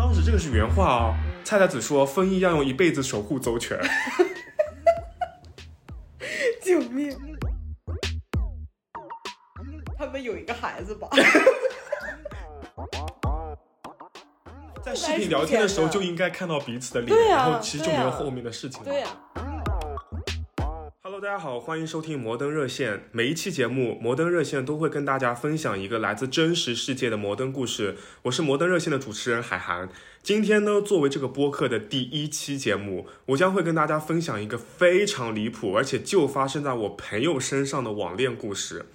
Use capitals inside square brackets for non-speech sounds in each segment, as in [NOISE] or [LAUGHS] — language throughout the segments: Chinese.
当时这个是原话啊，菜菜子说丰衣要用一辈子守护邹全。[LAUGHS] 救命！他们有一个孩子吧？[LAUGHS] 在视频聊天的时候就应该看到彼此的脸，啊然后其实就没有后面的事情了。对呀、Hello，大家好，欢迎收听摩登热线。每一期节目，摩登热线都会跟大家分享一个来自真实世界的摩登故事。我是摩登热线的主持人海涵。今天呢，作为这个播客的第一期节目，我将会跟大家分享一个非常离谱，而且就发生在我朋友身上的网恋故事。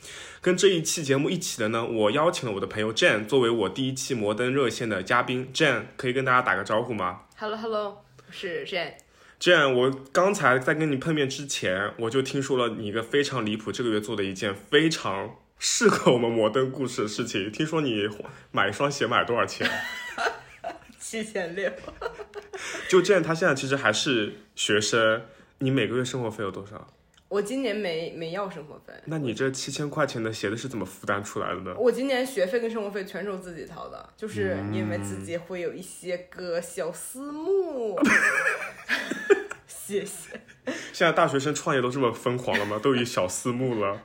跟这一期节目一起的呢，我邀请了我的朋友 Jane 作为我第一期摩登热线的嘉宾。Jane 可以跟大家打个招呼吗？Hello Hello，我是 Jane。这样，我刚才在跟你碰面之前，我就听说了你一个非常离谱，这个月做的一件非常适合我们摩登故事的事情。听说你买一双鞋买多少钱？[LAUGHS] 七千六，就这样，他现在其实还是学生，你每个月生活费有多少？我今年没没要生活费，那你这七千块钱的鞋子是怎么负担出来的呢？我今年学费跟生活费全是我自己掏的，就是因为自己会有一些个小私募。[LAUGHS] 谢谢。现在大学生创业都这么疯狂了吗？都以小私募了。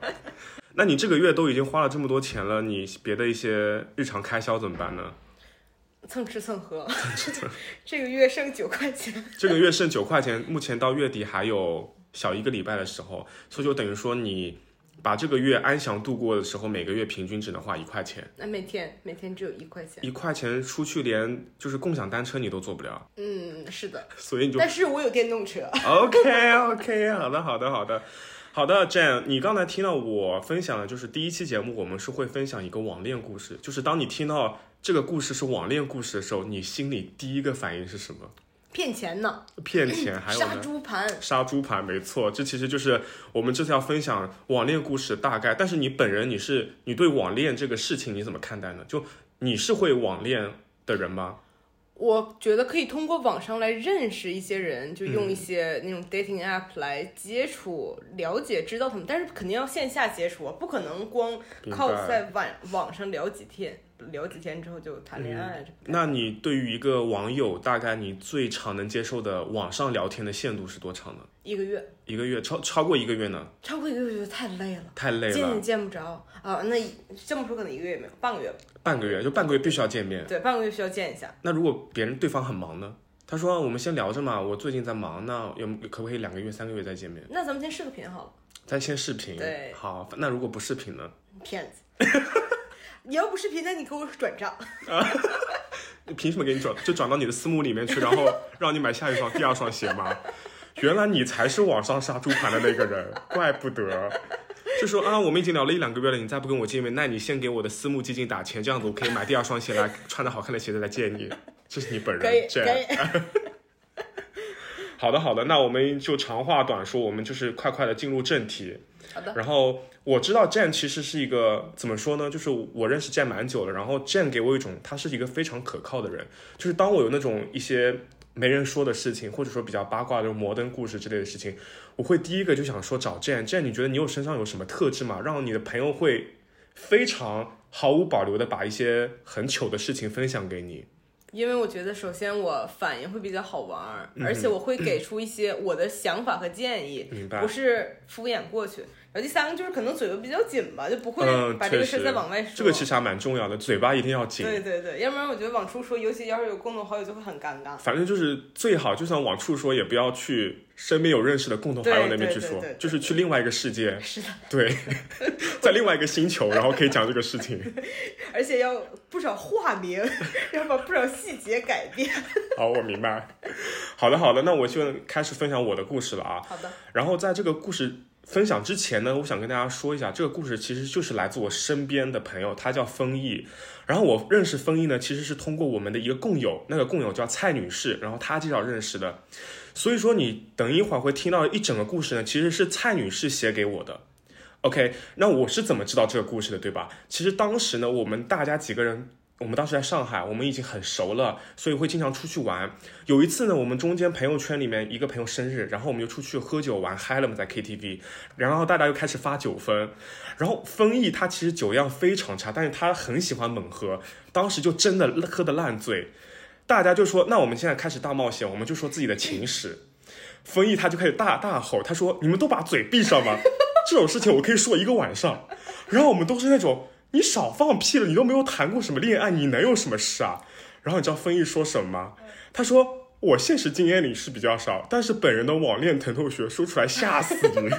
那你这个月都已经花了这么多钱了，你别的一些日常开销怎么办呢？蹭吃蹭喝，[LAUGHS] 这个月剩九块钱。这个月剩九块钱，目前到月底还有小一个礼拜的时候，所以就等于说你把这个月安详度过的时候，每个月平均只能花一块钱，那每天每天只有一块钱。一块钱出去连就是共享单车你都坐不了，嗯，是的，所以你就但是我有电动车。OK OK，[LAUGHS] 好的好的好的。好的，Jane，你刚才听到我分享的就是第一期节目，我们是会分享一个网恋故事。就是当你听到这个故事是网恋故事的时候，你心里第一个反应是什么？骗钱呢，骗钱，还有杀？猪盘。杀猪盘，没错，这其实就是我们这次要分享网恋故事大概。但是你本人，你是你对网恋这个事情你怎么看待呢？就你是会网恋的人吗？我觉得可以通过网上来认识一些人，就用嗯一些那种 dating app 来接触、了解、知道他们，但是肯定要线下接触啊，不可能光靠在网网上聊几天，聊几天之后就谈恋爱。那你对于一个网友，大概你最长能接受的网上聊天的限度是多长呢？一个月，一个月，超超过一个月呢？超过一个月就太累了，太累了见也，见不着啊。那这么说可能一个月没有，半个月吧。半个月就半个月必须要见面。对，半个月需要见一下。那如果别人对方很忙呢？他说我们先聊着嘛，我最近在忙，那有可不可以两个月、三个月再见面？那咱们先视个频好了，咱先视频。对好，那如果不视频呢？骗子。[LAUGHS] 你要不视频，那你给我转账。啊凭什么给你转？就转到你的私募里面去，然后让你买下一双、第二双鞋吗？[LAUGHS] 原来你才是网上杀猪盘的那个人，[LAUGHS] 怪不得。就说啊，我们已经聊了一两个月了，你再不跟我见面，那你先给我的私募基金打钱，这样子我可以买第二双鞋来穿着好看的鞋子来见你。[LAUGHS] 这是你本人，可以，这可以。好的，好的，那我们就长话短说，我们就是快快的进入正题。好的。然后我知道 Jane 其实是一个怎么说呢？就是我认识 Jane 蛮久了，然后 Jane 给我一种他是一个非常可靠的人。就是当我有那种一些没人说的事情，或者说比较八卦的摩登故事之类的事情，我会第一个就想说找 Jane。Jane，你觉得你有身上有什么特质吗？让你的朋友会非常毫无保留的把一些很糗的事情分享给你？因为我觉得，首先我反应会比较好玩儿，而且我会给出一些我的想法和建议，不？是敷衍过去。然后第三个就是可能嘴巴比较紧吧，就不会嗯把这个事再往外说。这个其实还蛮重要的，嘴巴一定要紧。对对对，要不然我觉得往出说，尤其要是有共同好友，就会很尴尬。反正就是最好，就算往出说，也不要去身边有认识的共同好友那边去说就是去另外一个世界，是的，对，[LAUGHS] 在另外一个星球，然后可以讲这个事情。[LAUGHS] 而且要不少化名，[LAUGHS] 要把不少细节改变。好，我明白。好的，好的，那我就开始分享我的故事了啊。好的，然后在这个故事分享之前呢，我想跟大家说一下，这个故事其实就是来自我身边的朋友，他叫丰毅。然后我认识丰毅呢，其实是通过我们的一个共友，那个共友叫蔡女士，然后她介绍认识的。所以说，你等一会儿会听到一整个故事呢，其实是蔡女士写给我的。OK，那我是怎么知道这个故事的，对吧？其实当时呢，我们大家几个人，我们当时在上海，我们已经很熟了，所以会经常出去玩。有一次呢，我们中间朋友圈里面一个朋友生日，然后我们就出去喝酒玩嗨了嘛，在 KTV，然后大家又开始发酒疯，然后丰毅他其实酒量非常差，但是他很喜欢猛喝，当时就真的喝的烂醉。大家就说，那我们现在开始大冒险，我们就说自己的情史。丰毅他就开始大大吼，他说：“你们都把嘴闭上吧，这种事情我可以说一个晚上。”然后我们都是那种，你少放屁了，你都没有谈过什么恋爱，你能有什么事啊？然后你知道丰毅说什么吗？他说：“我现实经验里是比较少，但是本人的网恋疼痛学说出来吓死你。[LAUGHS] ”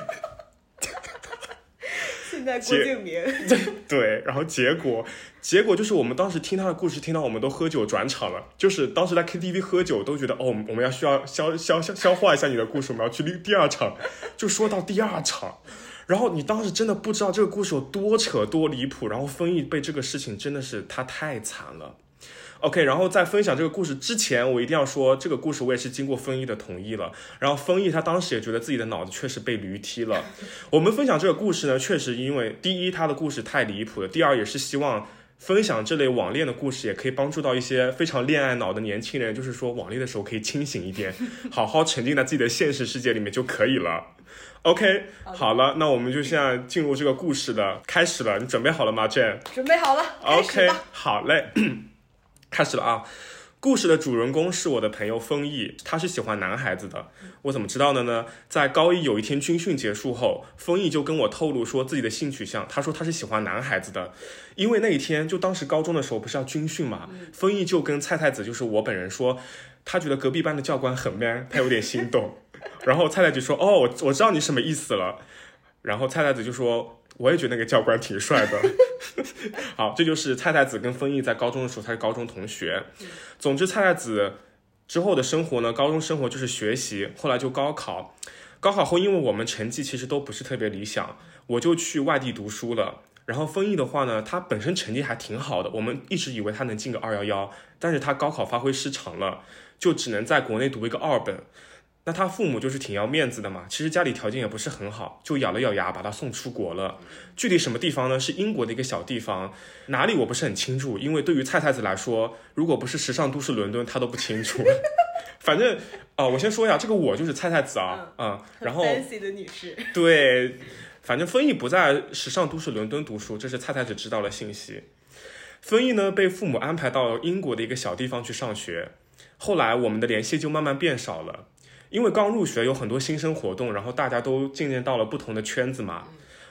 现在郭敬明，对，然后结果，结果就是我们当时听他的故事，听到我们都喝酒转场了。就是当时在 KTV 喝酒，都觉得哦，我们要需要消消消消化一下你的故事，我们要去第第二场。就说到第二场，然后你当时真的不知道这个故事有多扯多离谱，然后丰毅被这个事情真的是他太惨了。OK，然后在分享这个故事之前，我一定要说，这个故事我也是经过丰毅的同意了。然后丰毅他当时也觉得自己的脑子确实被驴踢了。我们分享这个故事呢，确实因为第一他的故事太离谱了，第二也是希望分享这类网恋的故事，也可以帮助到一些非常恋爱脑的年轻人，就是说网恋的时候可以清醒一点，好好沉浸在自己的现实世界里面就可以了。OK，好了，那我们就现在进入这个故事的开始了，你准备好了吗，Jane？准备好了，OK，好嘞。[CLEARS THROAT] 开始了啊！故事的主人公是我的朋友丰毅，他是喜欢男孩子的。我怎么知道的呢？在高一有一天军训结束后，丰毅就跟我透露说自己的性取向。他说他是喜欢男孩子的，因为那一天就当时高中的时候不是要军训嘛。丰毅就跟蔡太子，就是我本人说，他觉得隔壁班的教官很 man，他有点心动。[LAUGHS] 然后蔡太子说：“哦，我我知道你什么意思了。”然后蔡太子就说。我也觉得那个教官挺帅的。[LAUGHS] 好，这就是蔡太子跟丰毅在高中的时候，他是高中同学。总之，蔡太子之后的生活呢，高中生活就是学习，后来就高考。高考后，因为我们成绩其实都不是特别理想，我就去外地读书了。然后丰毅的话呢，他本身成绩还挺好的，我们一直以为他能进个二幺幺，但是他高考发挥失常了，就只能在国内读一个二本。那他父母就是挺要面子的嘛，其实家里条件也不是很好，就咬了咬牙把他送出国了。具体什么地方呢？是英国的一个小地方，哪里我不是很清楚，因为对于蔡太子来说，如果不是时尚都市伦敦，他都不清楚。[LAUGHS] 反正啊，我先说一下，这个我就是蔡太子啊，嗯，然后 fancy 的女士，对，反正丰毅不在时尚都市伦敦读书，这是蔡太子知道了信息。丰毅呢，被父母安排到英国的一个小地方去上学，后来我们的联系就慢慢变少了。因为刚入学有很多新生活动，然后大家都渐渐到了不同的圈子嘛。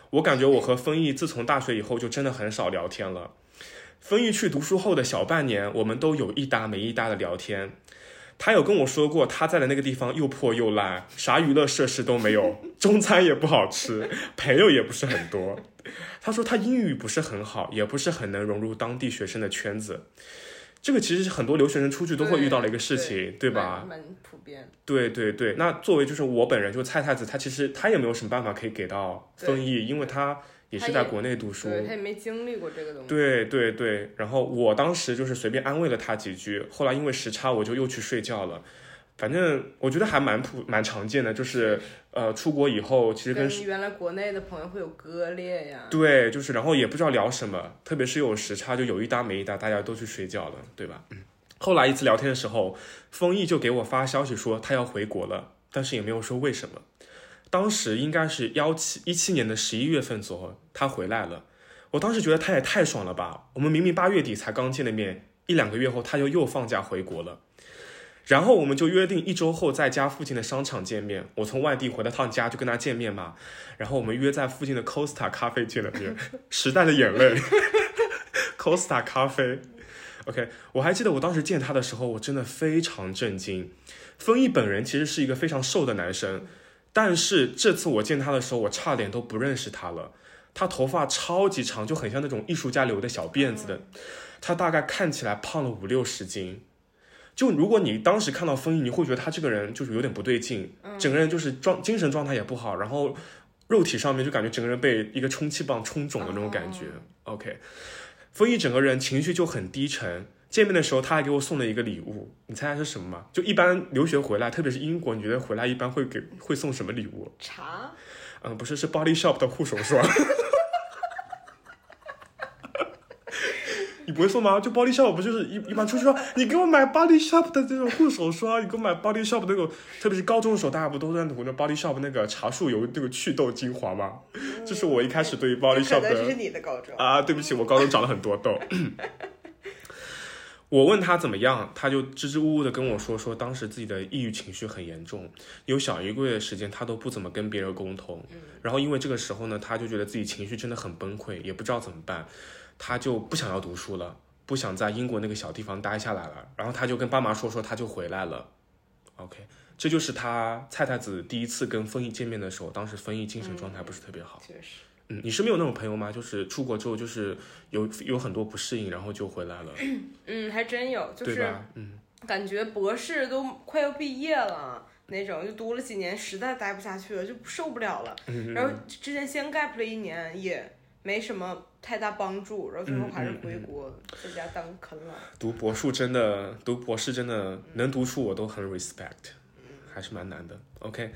我感觉我和丰毅自从大学以后就真的很少聊天了。丰毅去读书后的小半年，我们都有一搭没一搭的聊天。他有跟我说过，他在的那个地方又破又烂，啥娱乐设施都没有，[LAUGHS] 中餐也不好吃，朋友也不是很多。他说他英语不是很好，也不是很能融入当地学生的圈子。这个其实是很多留学生出去都会遇到的一个事情，对吧？蛮普遍。对对对，那作为就是我本人，就蔡太子，他其实他也没有什么办法可以给到曾毅，因为他也是在国内读书，他也没经历过这个东西。对对对，然后我当时就是随便安慰了他几句，后来因为时差，我就又去睡觉了。反正我觉得还蛮普蛮常见的，就是呃出国以后，其实跟原来国内的朋友会有割裂呀。对，就是然后也不知道聊什么，特别是有时差，就有一搭没一搭，大家都去睡觉了，对吧？嗯。后来一次聊天的时候，丰毅就给我发消息说他要回国了，但是也没有说为什么。当时应该是幺七一七年的十一月份左右，他回来了。我当时觉得他也太爽了吧！我们明明八月底才刚见的面，一两个月后他就又放假回国了。然后我们就约定一周后在家附近的商场见面。我从外地回了趟家，就跟他见面嘛。然后我们约在附近的 Costa 咖啡见了面。时代的眼泪，Costa 咖啡。OK，我还记得我当时见他的时候，我真的非常震惊。丰毅本人其实是一个非常瘦的男生，但是这次我见他的时候，我差点都不认识他了。他头发超级长，就很像那种艺术家留的小辫子的。他大概看起来胖了五六十斤。就如果你当时看到丰毅，你会觉得他这个人就是有点不对劲，整个人就是状精神状态也不好，然后肉体上面就感觉整个人被一个充气棒充肿的那种感觉。OK，丰毅整个人情绪就很低沉。见面的时候他还给我送了一个礼物，你猜猜是什么吗？就一般留学回来，特别是英国，你觉得回来一般会给会送什么礼物？茶？嗯，不是，是 Body Shop 的护手霜。[LAUGHS] 你不会送吗？就 Body Shop 不就是一一般出去说，你给我买 Body Shop 的这种护手霜，你给我买 Body Shop 那种，特别是高中的时候，大家不都在涂那 Body Shop 那个茶树油那个祛痘精华吗？这是我一开始对于 Body Shop 的。这是你的高中啊！对不起，我高中长了很多痘。我问他怎么样，他就支支吾吾的跟我说，说当时自己的抑郁情绪很严重，有小一个月的时间他都不怎么跟别人沟通，然后因为这个时候呢，他就觉得自己情绪真的很崩溃，也不知道怎么办，他就不想要读书了，不想在英国那个小地方待下来了，然后他就跟爸妈说说，他就回来了。OK，这就是他蔡太子第一次跟丰毅见面的时候，当时丰毅精神状态不是特别好。确实，嗯，你身边有那种朋友吗？就是出国之后就是有有很多不适应，然后就回来了，嗯，还真有，就是？嗯。感觉博士都快要毕业了那种，就读了几年，实在待不下去了，就受不了了。嗯然后之前先 gap 了一年，也没什么太大帮助，然后最后还是回国在家当啃老。读博士真的，读博士真的能读书，我都很 respect，还是蛮难的。OK，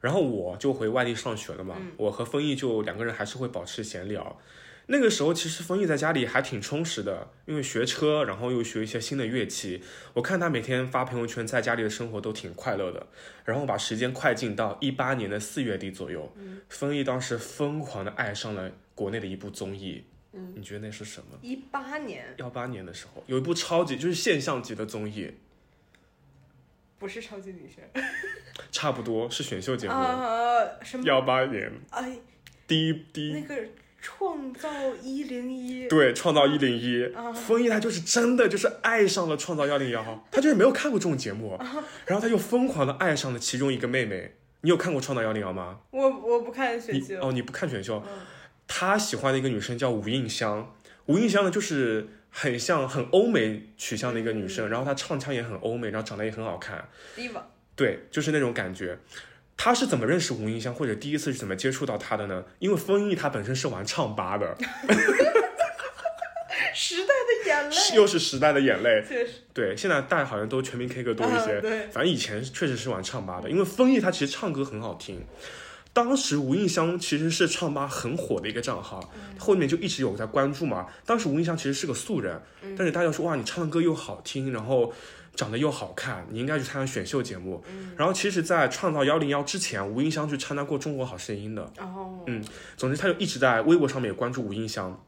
然后我就回外地上学了嘛，我和丰毅就两个人还是会保持闲聊。那个时候其实丰毅在家里还挺充实的，因为学车，然后又学一些新的乐器。我看他每天发朋友圈，在家里的生活都挺快乐的。然后把时间快进到一八年的四月底左右，丰毅当时疯狂的爱上了国内的一部综艺。嗯，你觉得那是什么？一八年幺八年的时候，有一部超级就是现象级的综艺，不是超级女声 [LAUGHS] 差不多是选秀节目。啊，什么？幺八年哎，第一第一那个创造一零一，对创造一零一，啊。丰毅他就是真的就是爱上了创造幺零幺，他就是没有看过这种节目，啊。然后他就疯狂的爱上了其中一个妹妹。你有看过创造幺零幺吗？我我不看选秀，哦，你不看选秀，嗯。他喜欢的一个女生叫吴映香，吴映香呢就是很像很欧美取向的一个女嗯。生，然后她唱腔也很欧美，然后长得也很好看，diva。对，就是那种感觉。他是怎么认识吴映香，或者第一次是怎么接触到她的呢？因为封毅他本身是玩唱吧的，[LAUGHS] 时代的眼泪，[LAUGHS] 又是时代的眼泪。确实对，现在大家好像都全民 K 歌多一些，啊对反正以前确实是玩唱吧的，因为封毅他其实唱歌很好听。当时吴映香其实是唱吧很火的一个账号，后面就一直有在关注嘛。当时吴映香其实是个素人，但是大家说哇，你唱的歌又好听，然后长得又好看，你应该去参加选秀节目。然后其实，在创造幺零幺之前，吴映香去参加过中国好声音的。哦，嗯总之，他就一直在微博上面也关注吴映香，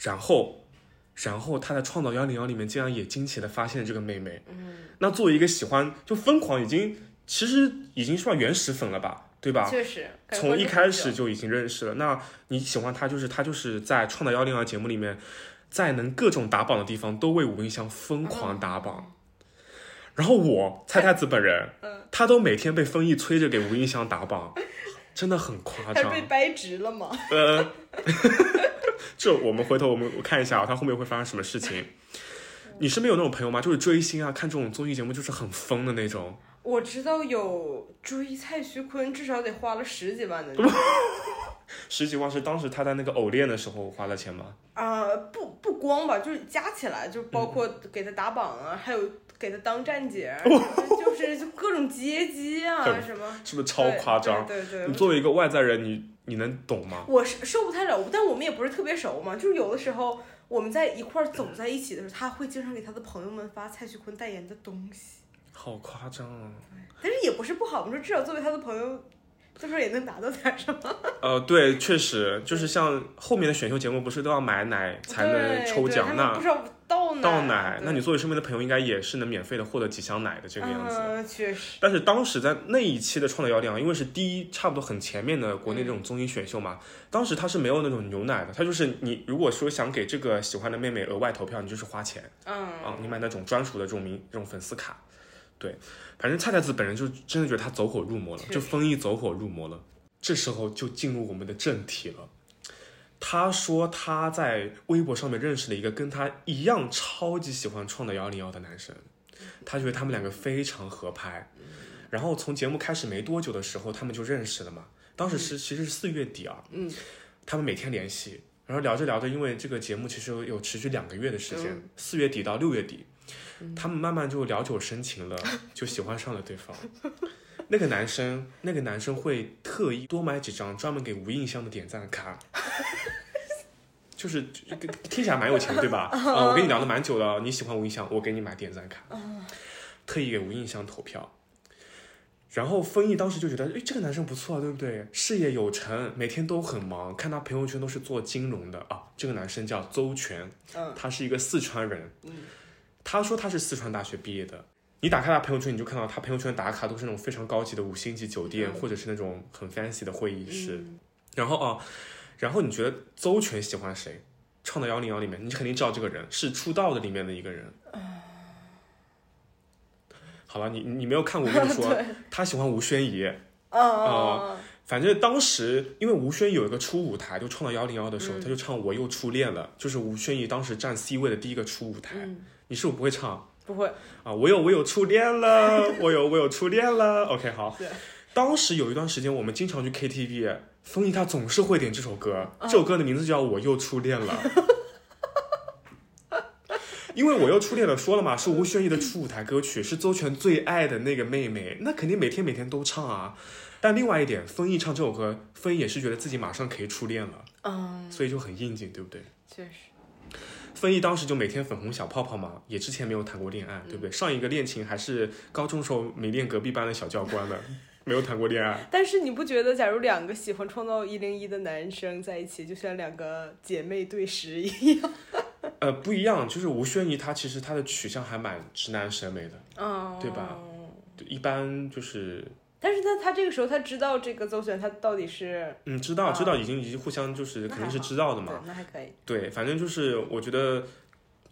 然后，然后他在创造幺零幺里面竟然也惊奇的发现了这个妹妹。嗯，那作为一个喜欢就疯狂，已经其实已经算原始粉了吧，对吧？确实，从一开始就已经认识了。那你喜欢他，就是他就是在创造幺零幺节目里面，在能各种打榜的地方都为吴映香疯狂打榜。然后我蔡太子本人，嗯他都每天被丰毅催着给吴映香打榜，真的很夸张。他是被掰直了吗？呃，[LAUGHS] 这我们回头我们我看一下啊，他后面会发生什么事情。你身边有那种朋友吗？就是追星啊，看这种综艺节目就是很疯的那种。我知道有追蔡徐坤，至少得花了十几万的 [LAUGHS] 十几万是当时他在那个偶练的时候花的钱吗？啊、不不光吧，就是加起来，就包括给他打榜啊，还有给他当站姐，就是就各种接机啊什么，是不是超夸张？对对你作为一个外在人，你你能懂吗？我是受不太了，但我们也不是特别熟嘛，就是有的时候我们在一块儿走在一起的时候，他会经常给他的朋友们发蔡徐坤代言的东西，好夸张啊！但是也不是不好，我说至少作为他的朋友，这边也能达到点什么。[LAUGHS] 呃，对，确实就是像后面的选秀节目，不是都要买奶才能抽奖？那他们不少倒奶，那你作为身边的朋友，应该也是能免费的获得几箱奶的这个样子。嗯，确实，但是当时在那一期的《创造幺零幺》，因为是第一，差不多很前面的国内这种综艺选秀嘛，当时他是没有那种牛奶的，他就是你如果说想给这个喜欢的妹妹额外投票，你就是花钱嗯，啊，你买那种专属的这种名这种粉丝卡。对，反正菜菜子本人就真的觉得他走火入魔了，就风衣走火入魔了。这时候就进入我们的正题了。他说他在微博上面认识了一个跟他一样超级喜欢创造幺零幺的男生，他觉得他们两个非常合拍。然后从节目开始没多久的时候，他们就认识了嘛。当时是其实是四月底啊，嗯，他们每天联系，然后聊着聊着，因为这个节目其实有有持续两个月的时间，四、月底到六月底，他们慢慢就聊久生情了，就喜欢上了对方。那个男生，那个男生会特意多买几张专门给吴印象的点赞卡，[LAUGHS] 就是就听起来蛮有钱，对吧？[LAUGHS] 啊、我跟你聊了蛮久了，你喜欢吴印象，我给你买点赞卡，特意给吴印象投票。然后丰毅当时就觉得，哎，这个男生不错啊，对不对？事业有成，每天都很忙，看他朋友圈都是做金融的啊。这个男生叫邹全，嗯，他是一个四川人，嗯他说他是四川大学毕业的。你打开他朋友圈，你就看到他朋友圈打卡都是那种非常高级的五星级酒店，或者是那种很 fancy 的会议室。然后啊，然后你觉得邹全喜欢谁？创造幺零幺里面，你肯定知道这个人是出道的里面的一个人。好了，你你没有看过，我跟你说，他喜欢吴宣仪。啊，反正当时因为吴宣仪有一个初舞台，就创造幺零幺的时候，他就唱《我又初恋了》，就是吴宣仪当时站 C 位的第一个初舞台。你是不是不会唱？不会啊，我有我有初恋了，我有我有初恋了。OK，好。当时有一段时间，我们经常去 KTV，丰毅他总是会点这首歌，这首歌的名字叫《我又初恋了》。因为我又初恋了，说了嘛，是吴宣仪的初舞台歌曲，是周全最爱的那个妹妹，那肯定每天每天都唱啊。但另外一点，丰毅唱这首歌，丰毅也是觉得自己马上可以初恋了，嗯，所以就很应景，对不对？确实。丰毅当时就每天粉红小泡泡嘛，也之前没有谈过恋爱，对不对？上一个恋情还是高中时候迷恋隔壁班的小教官的，[LAUGHS] 没有谈过恋爱。但是你不觉得，假如两个喜欢创造一零一的男生在一起，就像两个姐妹对食一样？[LAUGHS] 呃，不一样，就是吴宣仪她其实她的取向还蛮直男审美的，嗯，对吧？一般就是。但是他他这个时候他知道这个邹璇他到底是嗯知道知道已经已经互相就是肯定是知道的嘛，那还可以。对，反正就是我觉得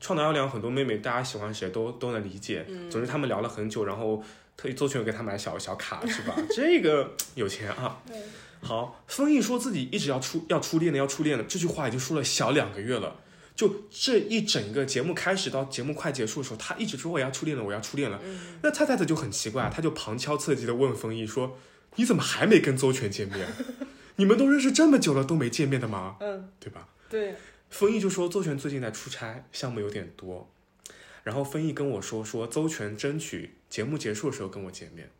创造幺零很多妹妹大家喜欢谁都都能理解。嗯，总之他们聊了很久，然后特意邹璇给他买小小卡是吧？[LAUGHS] 这个有钱啊。好，封印说自己一直要出要初恋的要初恋的这句话已经说了小两个月了。就这一整个节目开始到节目快结束的时候，他一直说我要初恋了，我要初恋了。那菜菜子就很奇怪，他就旁敲侧击的问丰毅说：“你怎么还没跟邹全见面？[LAUGHS] 你们都认识这么久了，都没见面的吗？嗯，对吧？”对。丰毅就说邹全最近在出差，项目有点多。然后丰毅跟我说说邹全争取节目结束的时候跟我见面。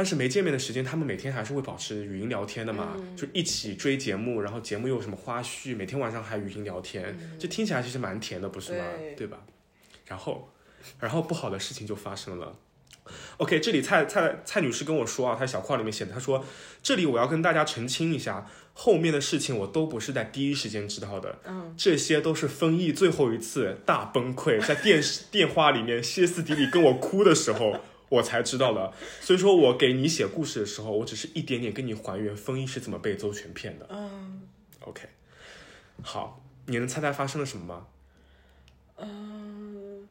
但是没见面的时间，他们每天还是会保持语音聊天的嘛，就一起追节目，然后节目又有什么花絮，每天晚上还语音聊天，这听起来其实蛮甜的，不是吗？对吧？然后，然后不好的事情就发生了。OK，这里蔡蔡蔡女士跟我说啊，她小框里面写的，她说这里我要跟大家澄清一下，后面的事情我都不是在第一时间知道的，嗯，这些都是丰毅最后一次大崩溃，在电视电话里面歇斯底里跟我哭的时候。我才知道了，所以说我给你写故事的时候，我只是一点点跟你还原风衣是怎么被邹全骗的。嗯，OK，好，你能猜猜发生了什么吗？嗯，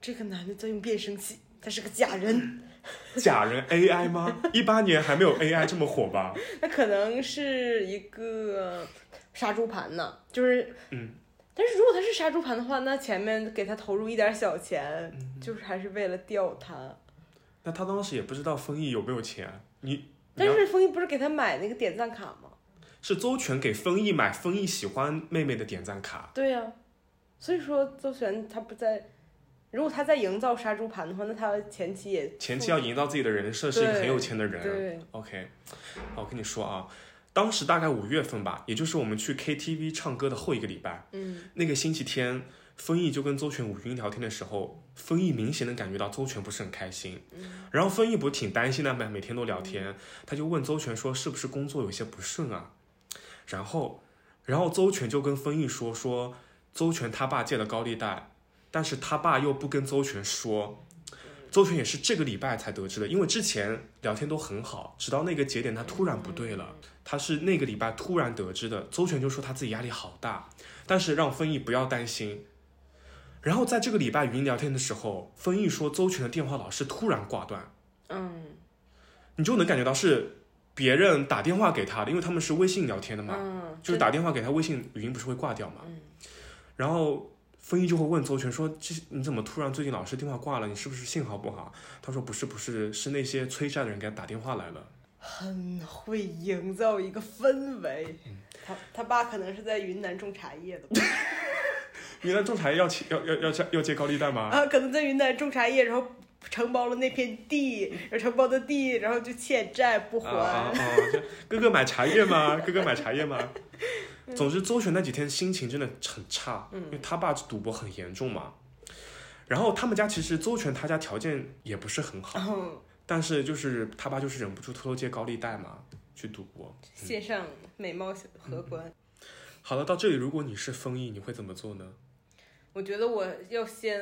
这个男的在用变声器，他是个假人。[LAUGHS] 假人 AI 吗？一八年还没有 AI 这么火吧？[LAUGHS] 那可能是一个杀猪盘呢，就是嗯。但是如果他是杀猪盘的话，那前面给他投入一点小钱，就是还是为了钓他。那他当时也不知道丰毅有没有钱，你但是丰毅不是给他买那个点赞卡吗？是周全给丰毅买丰毅喜欢妹妹的点赞卡。对呀，所以说周全他不在，如果他在营造杀猪盘的话，那他前期也前期要营造自己的人设，是一个很有钱的人。对，OK，好，我跟你说啊，当时大概五月份吧，也就是我们去 KTV 唱歌的后一个礼拜，嗯，那个星期天。丰毅就跟邹全语音聊天的时候，丰毅明显的感觉到邹全不是很开心。然后丰毅不是挺担心的嘛，每天都聊天，他就问邹全说是不是工作有些不顺啊？然后，然后邹全就跟丰毅说说，邹全他爸借了高利贷，但是他爸又不跟邹全说，邹全也是这个礼拜才得知的，因为之前聊天都很好，直到那个节点他突然不对了，他是那个礼拜突然得知的。邹全就说他自己压力好大，但是让丰毅不要担心。然后在这个礼拜语音聊天的时候，丰毅说邹全的电话老是突然挂断，嗯，你就能感觉到是别人打电话给他的，因为他们是微信聊天的嘛，嗯，就是打电话给他，微信语音不是会挂掉嘛，嗯，然后丰毅就会问邹全说：“这你怎么突然最近老是电话挂了？你是不是信号不好？”他说：“不是，不是，是那些催债的人给他打电话来了。”很会营造一个氛围，他他爸可能是在云南种茶叶的。[LAUGHS] 云南种茶叶要借要要要借要借高利贷吗？啊，可能在云南种茶叶，然后承包了那片地，然后承包的地，然后就欠债不还。啊啊！哥哥买茶叶吗？[LAUGHS] 哥哥买茶叶吗？总之，周璇那几天心情真的很差，因为他爸赌博很严重嘛。然后他们家其实周全他家条件也不是很好，但是就是他爸就是忍不住偷偷借高利贷嘛，去赌博。线上美貌荷官。好了，到这里，如果你是丰毅，你会怎么做呢？我觉得我要先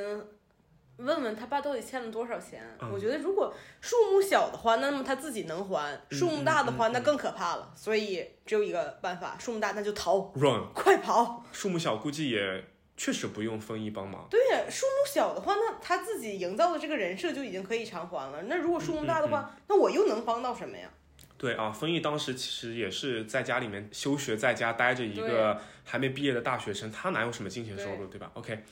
问问他爸到底欠了多少钱。嗯我觉得如果数目小的话，那么他自己能还；嗯数目大的话，那更可怕了。所以只有一个办法，数目大那就逃，run，快跑。[LAUGHS] 数目小估计也确实不用丰毅帮忙。对呀，数目小的话，那他自己营造的这个人设就已经可以偿还了。那如果数目大的话，那我又能帮到什么呀？对啊，丰毅当时其实也是在家里面休学，在家待着一个还没毕业的大学生，他哪有什么金钱收入，对吧？OK，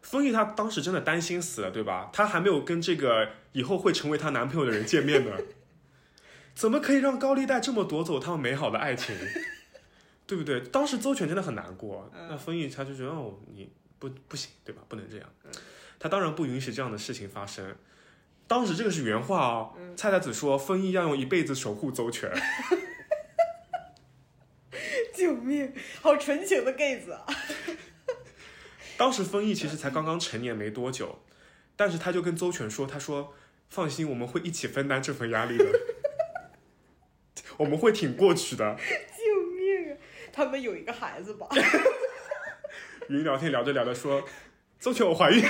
丰毅他当时真的担心死了，对吧？他还没有跟这个以后会成为她男朋友的人见面呢，[LAUGHS] 怎么可以让高利贷这么夺走他们美好的爱情？[LAUGHS] 对不对？当时周全真的很难过，那丰毅他就觉得哦，你不不行，对吧？不能这样，他当然不允许这样的事情发生。当时这个是原话哦，菜菜子说丰毅要用一辈子守护周全。[LAUGHS] 救命！好纯情的 gay 子啊！[LAUGHS] 当时丰毅其实才刚刚成年没多久，但是他就跟周全说：“他说放心，我们会一起分担这份压力的，[LAUGHS] 我们会挺过去的。救命啊！他们有一个孩子吧？”云聊天聊着聊着说：“周全，我怀孕。”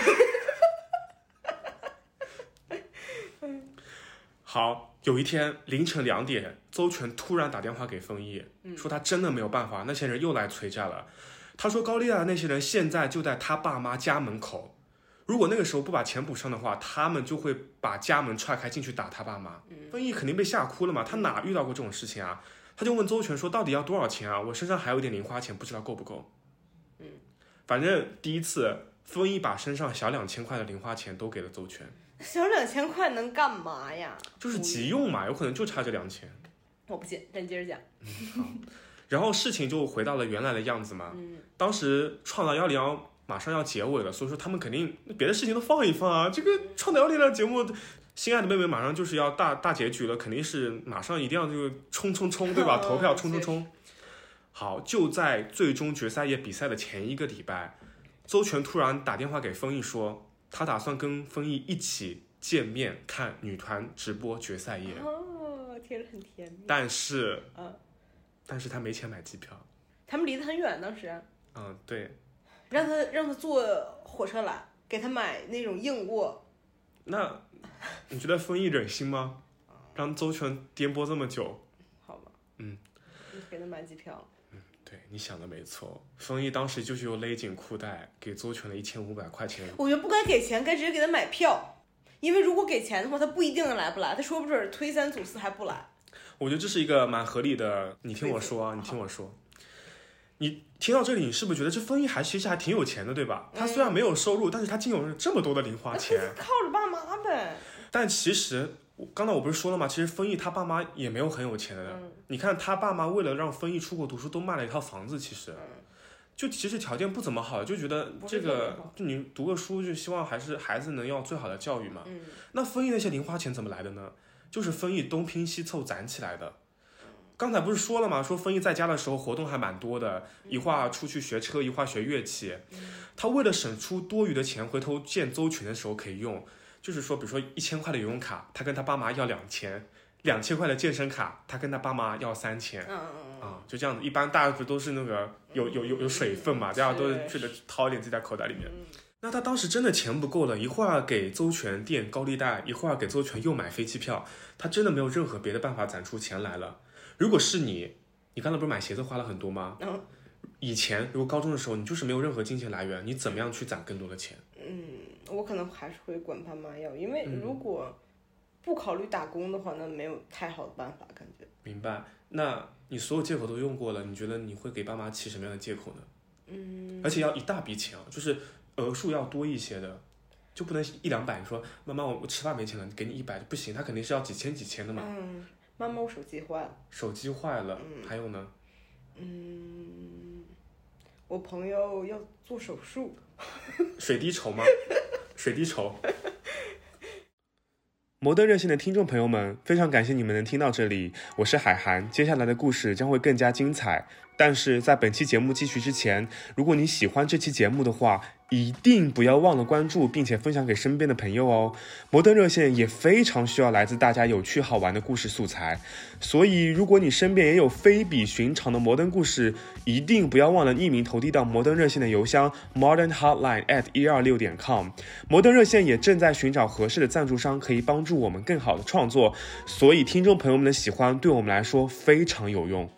好，有一天凌晨两点，邹全突然打电话给丰毅，说他真的没有办法，那些人又来催债了。他说高利贷的那些人现在就在他爸妈家门口，如果那个时候不把钱补上的话，他们就会把家门踹开进去打他爸妈。丰毅肯定被吓哭了嘛，他哪遇到过这种事情啊？他就问邹全说：“到底要多少钱啊？我身上还有一点零花钱，不知道够不够。”嗯，反正第一次，丰毅把身上小两千块的零花钱都给了邹全，小两千块能干嘛呀？[LAUGHS] 就是急用嘛，有可能就差这两千。我不信，咱接着讲。好然后事情就回到了原来的样子嘛。嗯，当时创造幺零幺马上要结尾了，所以说他们肯定别的事情都放一放啊。这个创造幺零幺节目，心爱的妹妹马上就是要大大结局了，肯定是马上一定要就冲冲冲，对吧？投票冲冲冲。好，就在最终决赛夜比赛的前一个礼拜，周全突然打电话给丰毅说，他打算跟丰毅一起见面看女团直播决赛夜，哦，听着很甜蜜。但是，嗯，但是他没钱买机票。他们离得很远，当时嗯，对，让他让他坐火车来，给他买那种硬卧。那你觉得丰毅忍心吗？让周全颠簸这么久？好吧，嗯，给他买机票。对你想的没错，丰毅当时就是又勒紧裤带给邹全了一千五百块钱。我觉得不该给钱，该直接给他买票。因为如果给钱的话，他不一定来不来，他说不准推三阻四还不来。我觉得这是一个蛮合理的。你听我说啊，你听我说，你听到这里，你是不是觉得这丰毅还其实还挺有钱的，对吧？他虽然没有收入，但是他竟有这么多的零花钱。靠着爸妈呗。但其实，我刚才我不是说了吗？其实丰毅他爸妈也没有很有钱的。嗯你看他爸妈为了让丰毅出国读书，都卖了一套房子。其实，嗯就其实条件不怎么好，就觉得这个就你读个书，就希望还是孩子能要最好的教育嘛。嗯，那丰毅那些零花钱怎么来的呢？就是丰毅东拼西凑攒起来的。刚才不是说了吗？说丰毅在家的时候活动还蛮多的，一会儿出去学车，一会儿学乐器。他为了省出多余的钱，回头见邹群的时候可以用，就是说，比如说一千块的游泳卡，他跟他爸妈要两千；两千块的健身卡，他跟他爸妈要三千。嗯嗯嗯啊，就这样子，一般大家不都是那个有有有有水分嘛，大家都是觉得掏一点自己在口袋里面。嗯那他当时真的钱不够了，一会儿给周全垫高利贷，一会儿给周全又买飞机票，他真的没有任何别的办法攒出钱来了。如果是你，你刚才不是买鞋子花了很多吗？嗯以前如果高中的时候，你就是没有任何金钱来源，你怎么样去攒更多的钱？嗯，我可能还是会管爸妈要，因为嗯如果不考虑打工的话，那没有太好的办法，感觉。明白？那你所有借口都用过了，你觉得你会给爸妈起什么样的借口呢？嗯，而且要一大笔钱啊，就是额数要多一些的，就不能一两百。你说妈妈，我我吃饭没钱了，给你一百，不行，他肯定是要几千几千的嘛。嗯，妈妈，我手机坏了。手机坏了，嗯还有呢？嗯，我朋友要做手术。水滴筹吗？[LAUGHS] 水滴筹。[LAUGHS] 摩登热线的听众朋友们，非常感谢你们能听到这里，我是海涵。接下来的故事将会更加精彩。但是在本期节目继续之前，如果你喜欢这期节目的话，一定不要忘了关注，并且分享给身边的朋友哦。摩登热线也非常需要来自大家有趣好玩的故事素材，所以如果你身边也有非比寻常的摩登故事，一定不要忘了匿名投递到摩登热线的邮箱 modern hotline at 一二六点 com。摩登热线也正在寻找合适的赞助商，可以帮助我们更好的创作，所以听众朋友们的喜欢对我们来说非常有用。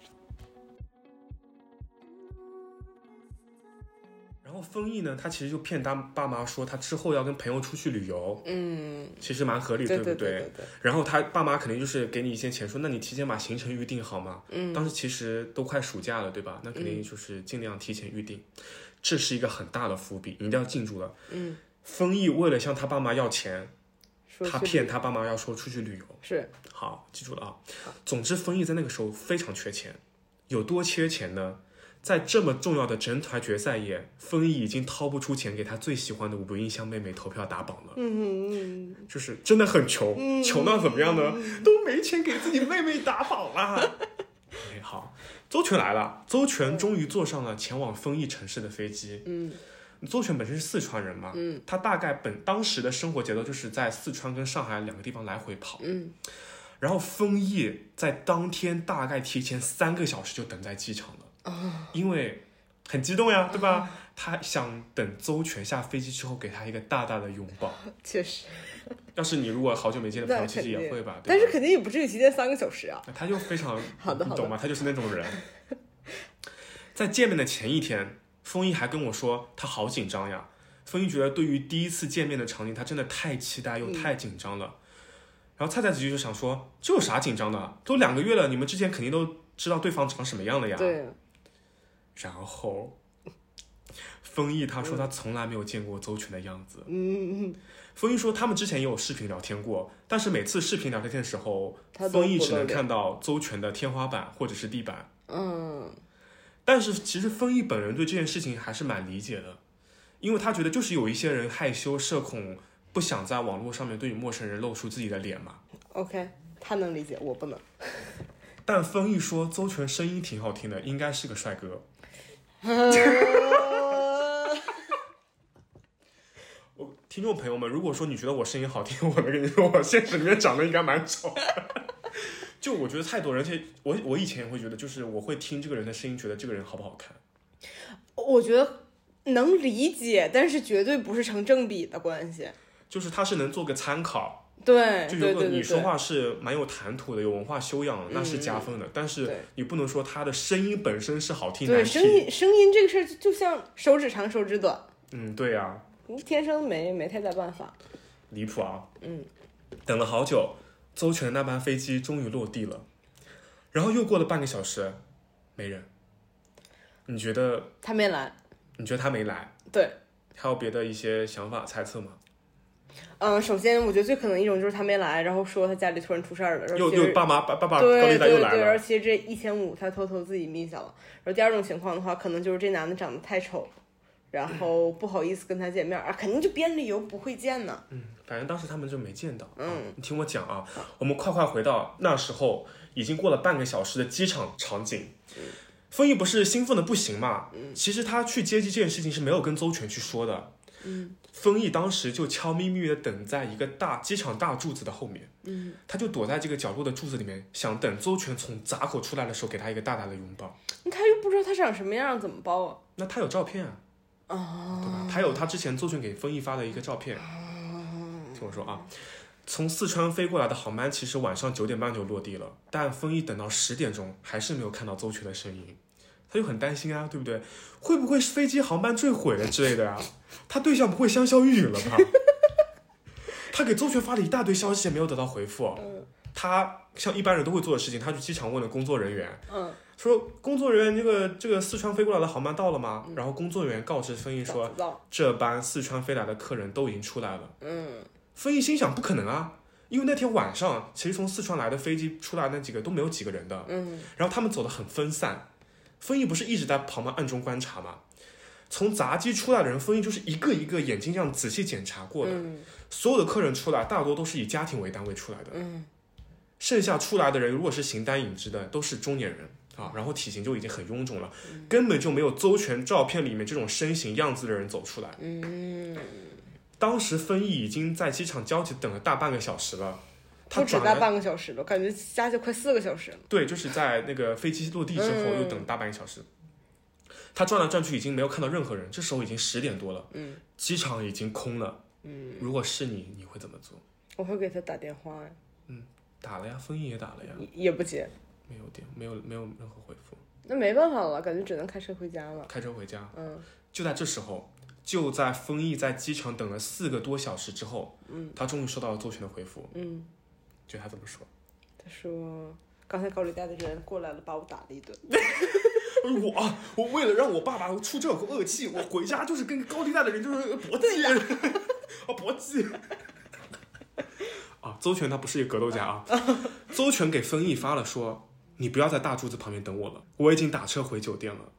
后丰毅呢，他其实就骗他爸妈说他之后要跟朋友出去旅游，嗯，其实蛮合理，对不对然后他爸妈肯定就是给你一些钱，说那你提前把行程预定好吗。嗯，当时其实都快暑假了，对吧？那肯定就是尽量提前预定，这是一个很大的伏笔，你一定要记住了。嗯，丰毅为了向他爸妈要钱，他骗他爸妈要说出去旅游。是好，记住了啊。总之，丰毅在那个时候非常缺钱，有多缺钱呢？在这么重要的整团决赛夜，丰毅已经掏不出钱给他最喜欢的五音香妹妹投票打榜了。嗯嗯就是真的很穷，嗯穷到怎么样呢？都没钱给自己妹妹打榜啦。哎，好，周全来了，周全终于坐上了前往丰毅城市的飞机。嗯周全本身是四川人嘛，嗯他大概本当时的生活节奏就是在四川跟上海两个地方来回跑。嗯然后丰毅在当天大概提前三个小时就等在机场了，因为很激动呀，对吧？他想等周全下飞机之后给他一个大大的拥抱。嗯，确实，要是你如果好久没见的朋友，其实也会吧。但是肯定也不至于提前三个小时啊。他就非常，好的你懂吗？他就是那种人。[LAUGHS] 在见面的前一天，风一还跟我说他好紧张呀。风一觉得对于第一次见面的场景，他真的太期待又太紧张了。然后菜菜几句就想说，这有啥紧张的？都两个月了，你们之前肯定都知道对方长什么样的呀。对，然后，丰毅他说他从来没有见过邹全的样子。嗯嗯嗯丰毅说他们之前也有视频聊天过，但是每次视频聊天的时候，丰毅只能看到邹全的天花板或者是地板。嗯但是其实丰毅本人对这件事情还是蛮理解的，因为他觉得就是有一些人害羞社恐，不想在网络上面对于陌生人露出自己的脸嘛。，OK，他能理解，我不能。但丰毅说邹全声音挺好听的，应该是个帅哥。[LAUGHS] 我听众朋友们，如果说你觉得我声音好听，我能跟你说，我现实里面长得应该蛮丑的。就我觉得太多人，而且 [LAUGHS] 我我以前也会觉得，就是我会听这个人的声音，觉得这个人好不好看。我觉得能理解，但是绝对不是成正比的关系。就是他是能做个参考，对就如果你说话是蛮有谈吐的，有文化修养，那是加分的。但是你不能说他的声音本身是好听对难听。声音声音这个事儿就就像手指长手指短，嗯，对呀、你天生没没太大办法。离谱啊！嗯，等了好久，周全那班飞机终于落地了，然后又过了半个小时，没人。你觉得？他没来，你觉得他没来？对，还有别的一些想法猜测吗？嗯，首先我觉得最可能一种就是他没来，然后说他家里突然出事儿了，然后又又爸妈爸爸爸高对利贷又来对对，而了。且这一千五他偷偷自己眯下了。然后第二种情况的话，可能就是这男的长得太丑，然后不好意思跟他见面啊，肯定就编理由不会见呢。嗯，反正当时他们就没见到。嗯啊你听我讲啊，我们快快回到那时候已经过了半个小时的机场场景。丰毅不是兴奋的不行嘛？其实他去接机这件事情是没有跟邹全去说的。嗯，丰毅当时就悄咪咪的等在一个大机场大柱子的后面。嗯，他就躲在这个角落的柱子里面，想等周全从闸口出来的时候给他一个大大的拥抱。他又不知道他长什么样，怎么包啊？那他有照片啊，哦，对吧？他有他之前周全给丰毅发的一个照片。听我说啊，从四川飞过来的航班其实晚上九点半就落地了，但丰毅等到十点钟还是没有看到周全的身影，他就很担心啊，对不对？会不会飞机航班坠毁了之类的啊、他对象不会香消玉殒了吧？[LAUGHS] 他给周全发了一大堆消息，也没有得到回复。嗯他像一般人都会做的事情，他去机场问了工作人员，嗯，说工作人员这个这个四川飞过来的航班到了吗？然后工作人员告知丰毅说，这班四川飞来的客人都已经出来了。嗯丰毅心想，不可能啊，因为那天晚上其实从四川来的飞机出来那几个都没有几个人的，嗯然后他们走的很分散。丰毅不是一直在旁边暗中观察吗？从闸机出来的人，丰毅就是一个一个眼睛这样仔细检查过的。嗯所有的客人出来，大多都是以家庭为单位出来的。嗯剩下出来的人，如果是形单影只的，都是中年人啊，然后体型就已经很臃肿了，根本就没有周全照片里面这种身形样子的人走出来。嗯，当时丰毅已经在机场交接等了大半个小时了，他不止大半个小时了，感觉加起来快四个小时了。对，就是在那个飞机落地之后嗯又等大半个小时。他转来转去，已经没有看到任何人。这时候已经十点多了，嗯机场已经空了。嗯，如果是你，你会怎么做？我会给他打电话呀，嗯打了呀，封印也打了呀，也也不接，没有电，没有没有任何回复，那没办法了，感觉只能开车回家了。开车回家。嗯就在这时候，就在封毅在机场等了四个多小时之后，嗯他终于收到了周全的回复。嗯，觉得他怎么说？他说刚才高利贷的人过来了，把我打了一顿。[LAUGHS] 我啊，我为了让我爸爸出这口恶气，我回家就是跟高利贷的人就是搏击，啊搏击。啊，邹全他不是一个格斗家啊。[LAUGHS] 邹全给丰毅发了说：“你不要在大柱子旁边等我了，我已经打车回酒店了。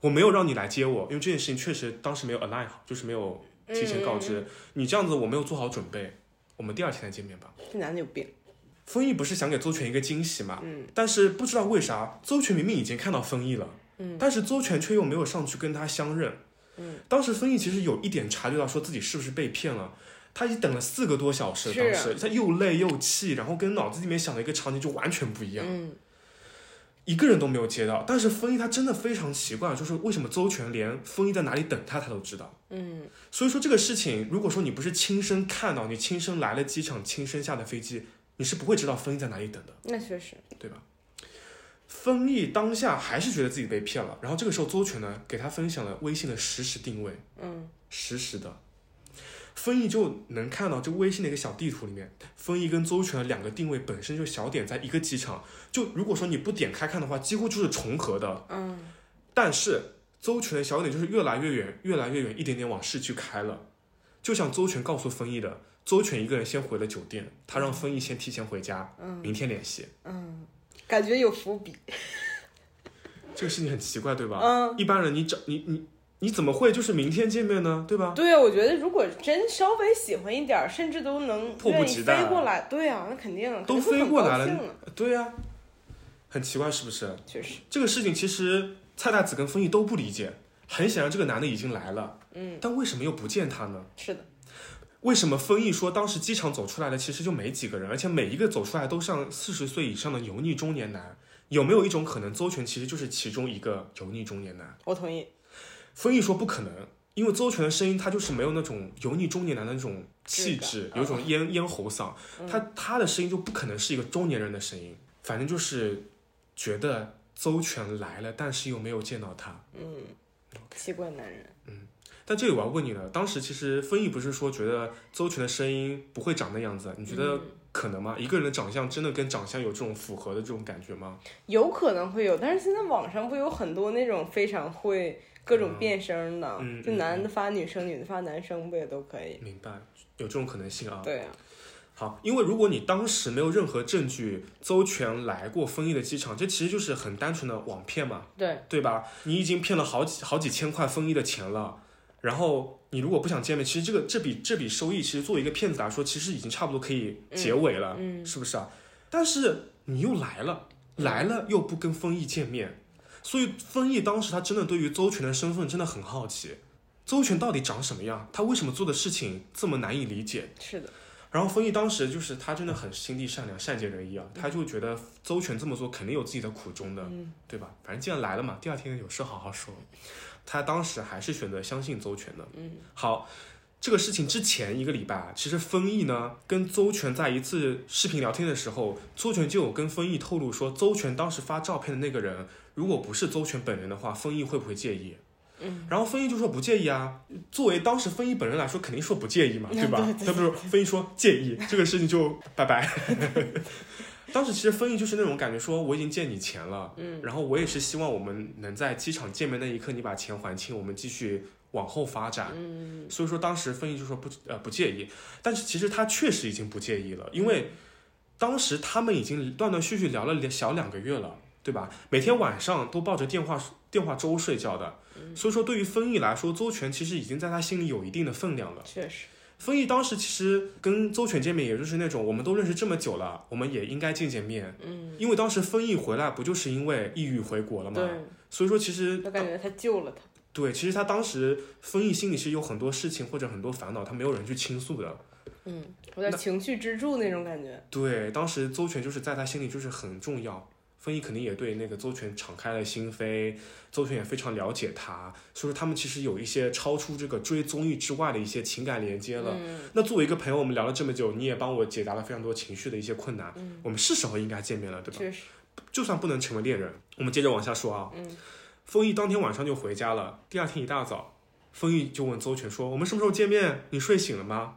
我没有让你来接我，因为这件事情确实当时没有 align 好，就是没有提前告知。你这样子我没有做好准备，我们第二天再见面吧。”这男的有病。丰毅不是想给邹全一个惊喜嘛？嗯但是不知道为啥，邹全明明已经看到丰毅了，嗯但是邹全却又没有上去跟他相认。嗯，当时丰毅其实有一点察觉到，说自己是不是被骗了。他已经等了四个多小时，当时他又累又气，然后跟脑子里面想的一个场景就完全不一样，嗯一个人都没有接到。但是丰毅他真的非常奇怪，就是为什么周全连丰毅在哪里等他他都知道。嗯所以说这个事情，如果说你不是亲身看到，你亲身来了机场，亲身下的飞机，你是不会知道丰毅在哪里等的。那确实。对吧？丰毅当下还是觉得自己被骗了，然后这个时候周全呢给他分享了微信的实时定位，嗯实时的，丰毅就能看到这微信的一个小地图里面，丰毅跟周全的两个定位本身就小点在一个机场，就如果说你不点开看的话，几乎就是重合的，嗯但是周全的小点就是越来越远，越来越远，一点点往市区开了，就像周全告诉丰毅的。周全一个人先回了酒店，他让丰毅先提前回家，嗯明天联系。嗯，感觉有伏笔。[LAUGHS] 这个事情很奇怪，对吧？嗯，一般人你找你你你怎么会就是明天见面呢？对吧？对啊，我觉得如果真稍微喜欢一点儿，甚至都能迫不及待飞过来。对啊，那肯定都飞过来了对呀、很奇怪是不是？确实。这个事情其实蔡大子跟丰毅都不理解。很显然，这个男的已经来了，嗯，但为什么又不见他呢？是的。为什么丰毅说当时机场走出来的其实就没几个人，而且每一个走出来都像四十岁以上的油腻中年男？有没有一种可能，周全其实就是其中一个油腻中年男？我同意。丰毅说不可能，因为周全的声音他就是没有那种油腻中年男的那种气质，有一种咽咽喉嗓，他他的声音就不可能是一个中年人的声音。反正就是觉得周全来了，但是又没有见到他。嗯，奇怪男人。嗯但这里我要问你了，当时其实丰毅不是说觉得周全的声音不会长那样子，你觉得嗯可能吗？一个人的长相真的跟长相有这种符合的这种感觉吗？有可能会有，但是现在网上不有很多那种非常会各种变声的，就男的发女生，女的发男生，不也都可以？明白，有这种可能性啊。对啊，好，因为如果你当时没有任何证据，周全来过丰毅的机场，这其实就是很单纯的网骗嘛，对，对吧？你已经骗了好几好几千块丰毅的钱了，然后你如果不想见面，其实这个这笔这笔收益，其实作为一个骗子来说，其实已经差不多可以结尾了，嗯是不是啊？但是你又来了，来了又不跟丰毅见面，所以丰毅当时他真的对于周全的身份真的很好奇，周全到底长什么样？他为什么做的事情这么难以理解？是的，然后丰毅当时就是他真的很心地善良、善解人意啊，他就觉得周全这么做肯定有自己的苦衷的，嗯对吧？反正既然来了嘛，第二天有事好好说。他当时还是选择相信邹全的。嗯，好，这个事情之前一个礼拜啊，其实丰毅呢跟邹全在一次视频聊天的时候，邹全就有跟丰毅透露说，邹全当时发照片的那个人，如果不是邹全本人的话，丰毅会不会介意？嗯，然后丰毅就说不介意啊。作为当时丰毅本人来说，肯定说不介意嘛，[LAUGHS] 对吧？他不是丰毅说介意，这个事情就拜拜。[LAUGHS] 当时其实丰毅就是那种感觉，说我已经借你钱了，嗯，然后我也是希望我们能在机场见面那一刻，你把钱还清，我们继续往后发展。嗯所以说当时丰毅就说不呃不介意，但是其实他确实已经不介意了，因为当时他们已经断断续续聊了小两个月了，对吧？每天晚上都抱着电话电话粥睡觉的，所以说对于丰毅来说，周全其实已经在他心里有一定的分量了。确实，丰毅当时其实跟邹全见面，也就是那种我们都认识这么久了，我们也应该见见面。嗯，因为当时丰毅回来不就是因为抑郁回国了吗？对，所以说其实我感觉他救了他。对，其实他当时丰毅心里是有很多事情或者很多烦恼，他没有人去倾诉的。嗯，有点情绪支柱那种感觉。对，当时邹全就是在他心里就是很重要，丰毅肯定也对那个周全敞开了心扉，周全也非常了解他，所以说他们其实有一些超出这个追综艺之外的一些情感连接了。嗯那作为一个朋友，我们聊了这么久，你也帮我解答了非常多情绪的一些困难，嗯，我们是时候应该见面了，对吧？确实。就算不能成为恋人，我们接着往下说啊。嗯，丰毅当天晚上就回家了，第二天一大早，丰毅就问周全说：“我们什么时候见面？你睡醒了吗？”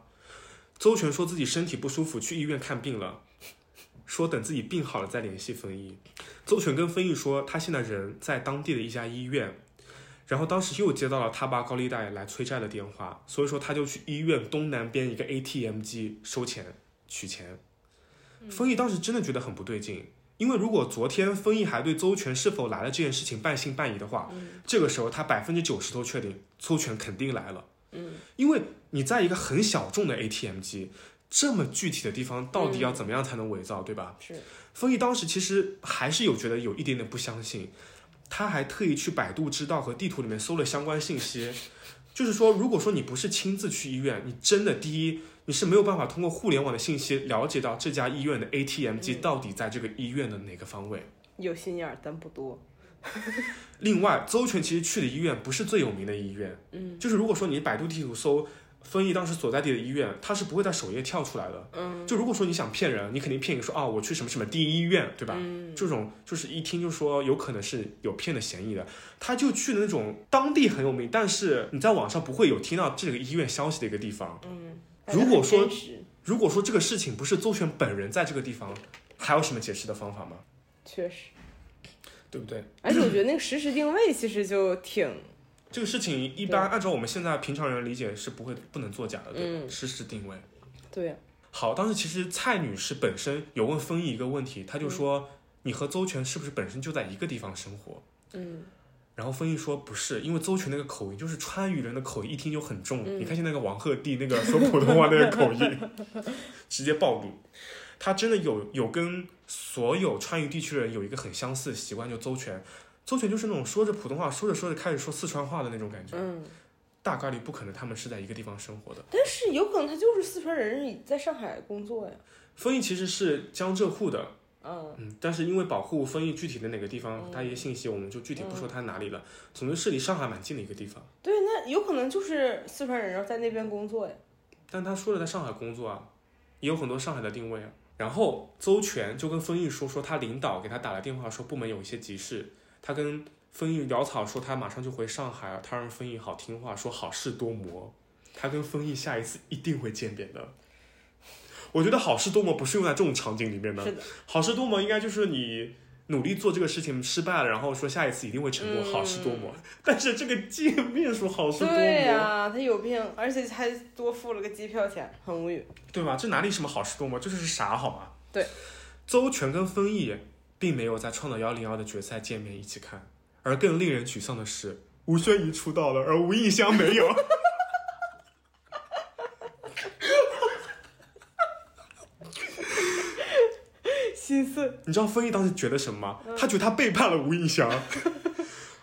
周全说自己身体不舒服，去医院看病了，说等自己病好了再联系丰毅。邹全跟丰毅说，他现在人在当地的一家医院，然后当时又接到了他爸高利贷来催债的电话，所以说他就去医院东南边一个 ATM 机收钱取钱。丰毅当时真的觉得很不对劲，因为如果昨天丰毅还对邹全是否来了这件事情半信半疑的话，这个时候他百分之九十都确定邹全肯定来了。嗯，因为你在一个很小众的 ATM 机，这么具体的地方，到底要怎么样才能伪造，对吧？是。丰毅当时其实还是有觉得有一点点不相信，他还特意去百度知道和地图里面搜了相关信息，[LAUGHS] 就是说，如果说你不是亲自去医院，你真的第一你是没有办法通过互联网的信息了解到这家医院的 ATM 机到底在这个医院的哪个方位。有心眼儿，但不多。[LAUGHS] 另外，邹全其实去的医院不是最有名的医院，嗯，就是如果说你百度地图搜丰毅当时所在地的医院，它是不会在首页跳出来的。嗯，就如果说你想骗人，你肯定骗你说啊，我去什么什么第一医院，对吧？嗯，这种就是一听就说有可能是有骗的嫌疑的，他就去了那种当地很有名，但是你在网上不会有听到这个医院消息的一个地方。嗯，如果说如果说这个事情不是邹全本人在这个地方，还有什么解释的方法吗？确实，对不对？而且我觉得那个实时定位其实就挺，这个事情一般按照我们现在平常人理解是不会不能作假的，对吧？嗯实时定位。对，好，当时其实蔡女士本身有问丰毅一个问题，她就说：“你和邹全是不是本身就在一个地方生活嗯，？”然后丰毅说：“不是，因为邹全那个口音就是川渝人的口音，一听就很重。嗯你看现在那个王鹤棣那个说普通话那个口音，[LAUGHS] 直接暴露。他真的有有跟所有川渝地区人有一个很相似的习惯，就邹全。周全就是那种说着普通话，说着说着开始说四川话的那种感觉。嗯，大概率不可能他们是在一个地方生活的。但是有可能他就是四川人，在上海工作呀。丰毅其实是江浙沪的，嗯嗯，但是因为保护丰毅具体的哪个地方，嗯他一些信息我们就具体不说他哪里了。总之是离上海蛮近的一个地方，对，那有可能就是四川人，然后在那边工作呀。但他说了在上海工作啊，也有很多上海的定位啊。然后邹全就跟丰毅说，说他领导给他打了电话，说部门有一些急事，他跟丰毅潦草说他马上就回上海了，他让丰毅好听话，说好事多磨，他跟丰毅下一次一定会见面的。我觉得好事多磨不是用在这种场景里面的，是的，好事多磨应该就是你努力做这个事情失败了，然后说下一次一定会成功，嗯好事多磨。但是这个见面说好事多磨，对呀、他有病，而且还多付了个机票钱，很无语。对吧？这哪里什么好事多磨，这就是傻好吗？对，周全跟丰毅并没有在创造幺零幺的决赛见面一起看，而更令人沮丧的是，吴宣仪出道了，而吴映香没有。[LAUGHS] 心碎。你知道丰毅当时觉得什么吗？他觉得他背叛了吴映香，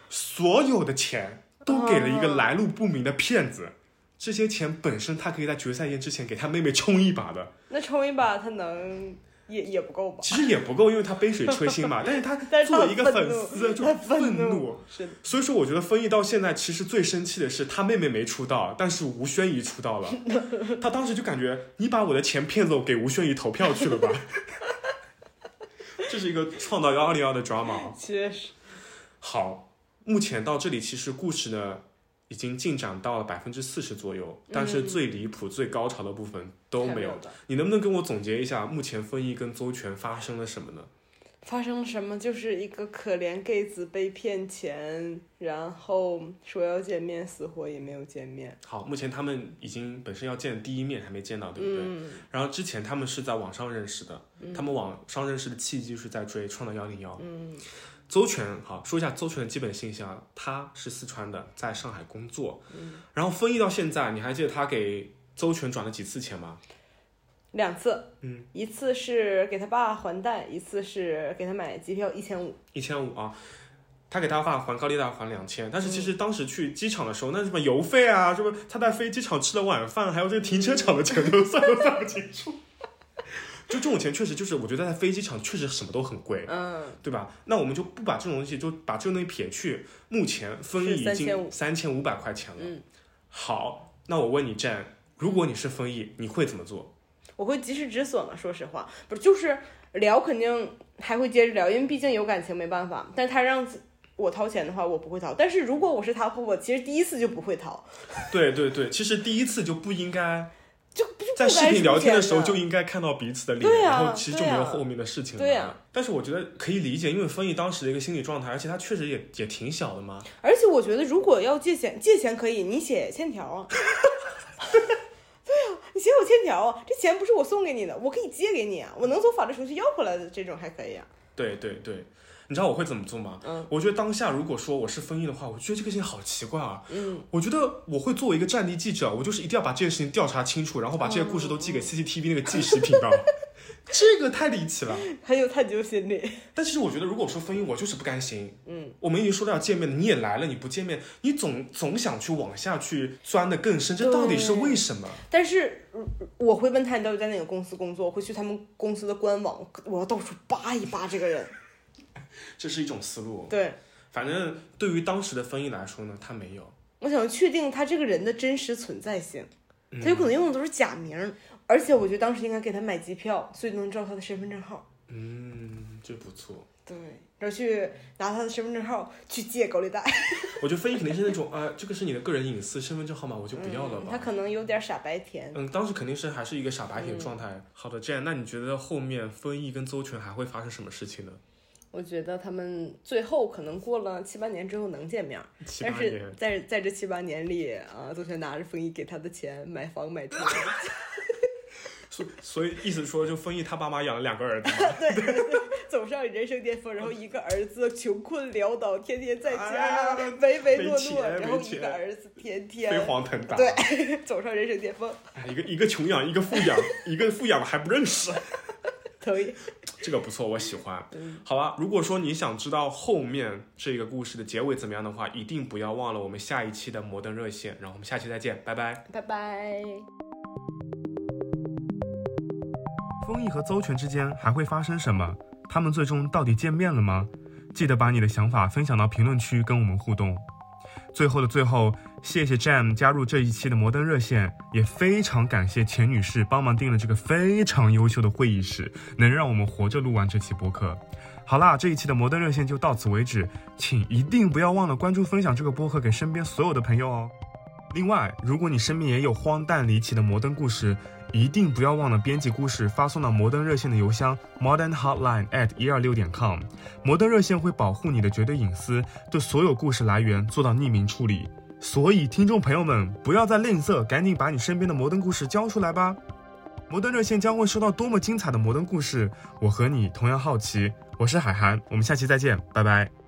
所有的钱都给了一个来路不明的骗子。这些钱本身他可以在决赛夜之前给他妹妹冲一把的，那冲一把他能也也不够吧？其实也不够，因为他杯水车薪嘛。但是他 [LAUGHS] 作为一个粉丝，就他愤愤怒。所以说，我觉得丰毅到现在其实最生气的是他妹妹没出道，但是吴宣仪出道了。[LAUGHS] 他当时就感觉你把我的钱骗走，给吴宣仪投票去了吧？[LAUGHS] 这是一个创造幺二零幺的 drama。确实。好，目前到这里，其实故事呢已经进展到了百分之四十左右，但是最离谱、最高潮的部分都没有。你能不能跟我总结一下，目前丰毅跟周全发生了什么呢？发生了什么？就是一个可怜 gay 子被骗钱，然后说要见面，死活也没有见面。好，目前他们已经本身要见第一面还没见到，对不对？嗯然后之前他们是在网上认识的，他们网上认识的契机是在追《创造幺零幺》。嗯周全，好说一下邹全的基本信息啊，他是四川的，在上海工作。嗯然后丰毅到现在，你还记得他给邹全转了几次钱吗？两次，嗯，一次是给他爸还贷，一次是给他买机票一千五。一千五啊。他给他爸还高利贷还两千，但是其实当时去机场的时候，那什么油费啊，什么他在飞机场吃的晚饭，还有这个停车场的钱都算都算不清楚。就这种钱确实就是，我觉得在飞机场确实什么都很贵，嗯，对吧？那我们就不把这种东西，就把这个东西撇去。目前丰益已经三千五百块钱了。嗯好，那我问你，战，如果你是丰益，你会怎么做？我会及时止损了。说实话，不是就是聊，肯定还会接着聊，因为毕竟有感情，没办法。但他让我掏钱的话，我不会掏。但是如果我是他，我其实第一次就不会掏，[LAUGHS] 对对对，其实第一次就不应该就不在视频聊天的时候就应该看到彼此的脸，啊然后其实就没有后面的事情了。对啊但是我觉得可以理解，因为丰毅当时的一个心理状态，而且他确实也也挺小的嘛。而且我觉得，如果要借钱，借钱可以，你写欠条啊。[LAUGHS] 对啊，你写我欠条啊，这钱不是我送给你的，我可以借给你啊，我能走法律程序要回来的这种还可以啊。对对对，你知道我会怎么做吗？嗯，我觉得当下如果说我是封印的话，我觉得这个事情好奇怪啊。嗯，我觉得我会作为一个战地记者，我就是一定要把这件事情调查清楚，然后把这些故事都寄给 CCTV 那个纪实频道。[LAUGHS] 这个太离奇了。很有探究心理。[LAUGHS] 但其实我觉得，如果说封印，我就是不甘心。嗯，我们已经说到要见面了，你也来了，你不见面，你总总想去往下去钻的更深，这到底是为什么？但是嗯我会问他你到底在哪个公司工作，我会去他们公司的官网，我要到处扒一扒这个人。这是一种思路。对，反正对于当时的丰益来说呢，他没有。我想确定他这个人的真实存在性，嗯他有可能用的都是假名儿，而且我觉得当时应该给他买机票，所以能知道他的身份证号。嗯，这不错。对，然后去拿他的身份证号去借高利贷，[LAUGHS] 我觉得丰益肯定是那种啊、这个是你的个人隐私，身份证号码我就不要了吧。嗯他可能有点傻白甜。嗯，当时肯定是还是一个傻白甜状态。好的，这样，那你觉得后面丰益跟邹全还会发生什么事情呢？我觉得他们最后可能过了七八年之后能见面儿，但是在在这七八年里啊，邹全拿着丰毅给他的钱买房买车 [LAUGHS] [LAUGHS] 所所以意思说，就丰毅他爸妈养了两个儿子对。走上人生巅峰，然后一个儿子穷困潦倒，天天在哎家唯唯诺诺，然后一个儿子天天飞黄腾达。对 [LAUGHS] 走上人生巅峰，哎，一个一个穷养，一个富养，一个富养的还不认识，可以。这个不错，我喜欢。嗯好了，如果说你想知道后面这个故事的结尾怎么样的话，一定不要忘了我们下一期的摩登热线，然后我们下期再见，拜拜。拜拜。丰毅和邹全之间还会发生什么？他们最终到底见面了吗？记得把你的想法分享到评论区跟我们互动。最后的最后，谢谢 Jam 加入这一期的摩登热线，也非常感谢钱女士帮忙订了这个非常优秀的会议室，能让我们活着录完这期播客。好啦，这一期的摩登热线就到此为止，请一定不要忘了关注、分享这个播客给身边所有的朋友哦。另外，如果你身边也有荒诞离奇的摩登故事，一定不要忘了编辑故事发送到摩登热线的邮箱 modernhotline at 一二六点 com。摩登热线会保护你的绝对隐私，对所有故事来源做到匿名处理。所以，听众朋友们，不要再吝啬，赶紧把你身边的摩登故事交出来吧！摩登热线将会收到多么精彩的摩登故事，我和你同样好奇。我是海涵，我们下期再见，拜拜。